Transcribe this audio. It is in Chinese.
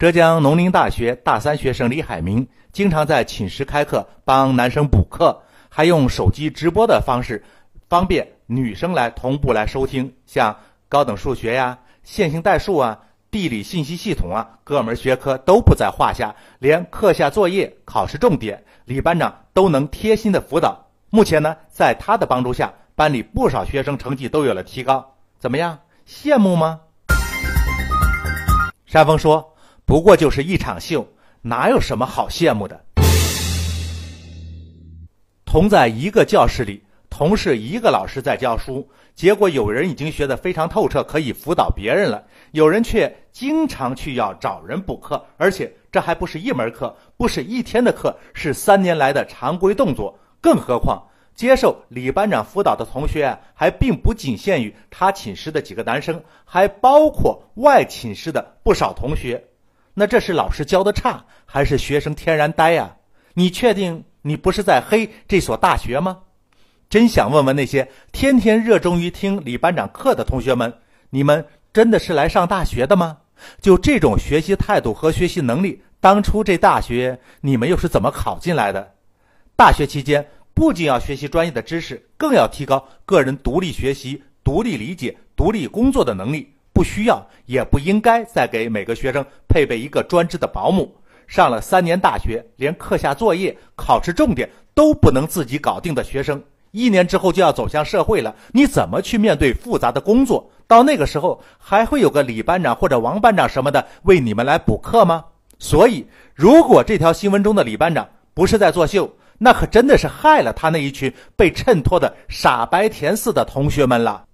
浙江农林大学大三学生李海明经常在寝室开课，帮男生补课，还用手机直播的方式，方便女生来同步来收听。像高等数学呀、线性代数啊、地理信息系统啊，各门学科都不在话下。连课下作业、考试重点，李班长都能贴心的辅导。目前呢，在他的帮助下，班里不少学生成绩都有了提高。怎么样？羡慕吗？山峰说。不过就是一场秀，哪有什么好羡慕的？同在一个教室里，同是一个老师在教书，结果有人已经学得非常透彻，可以辅导别人了；有人却经常去要找人补课，而且这还不是一门课，不是一天的课，是三年来的常规动作。更何况，接受李班长辅导的同学，还并不仅限于他寝室的几个男生，还包括外寝室的不少同学。那这是老师教的差，还是学生天然呆呀？你确定你不是在黑这所大学吗？真想问问那些天天热衷于听李班长课的同学们，你们真的是来上大学的吗？就这种学习态度和学习能力，当初这大学你们又是怎么考进来的？大学期间不仅要学习专业的知识，更要提高个人独立学习、独立理解、独立工作的能力。不需要，也不应该再给每个学生配备一个专职的保姆。上了三年大学，连课下作业、考试重点都不能自己搞定的学生，一年之后就要走向社会了，你怎么去面对复杂的工作？到那个时候，还会有个李班长或者王班长什么的为你们来补课吗？所以，如果这条新闻中的李班长不是在作秀，那可真的是害了他那一群被衬托的傻白甜似的同学们了。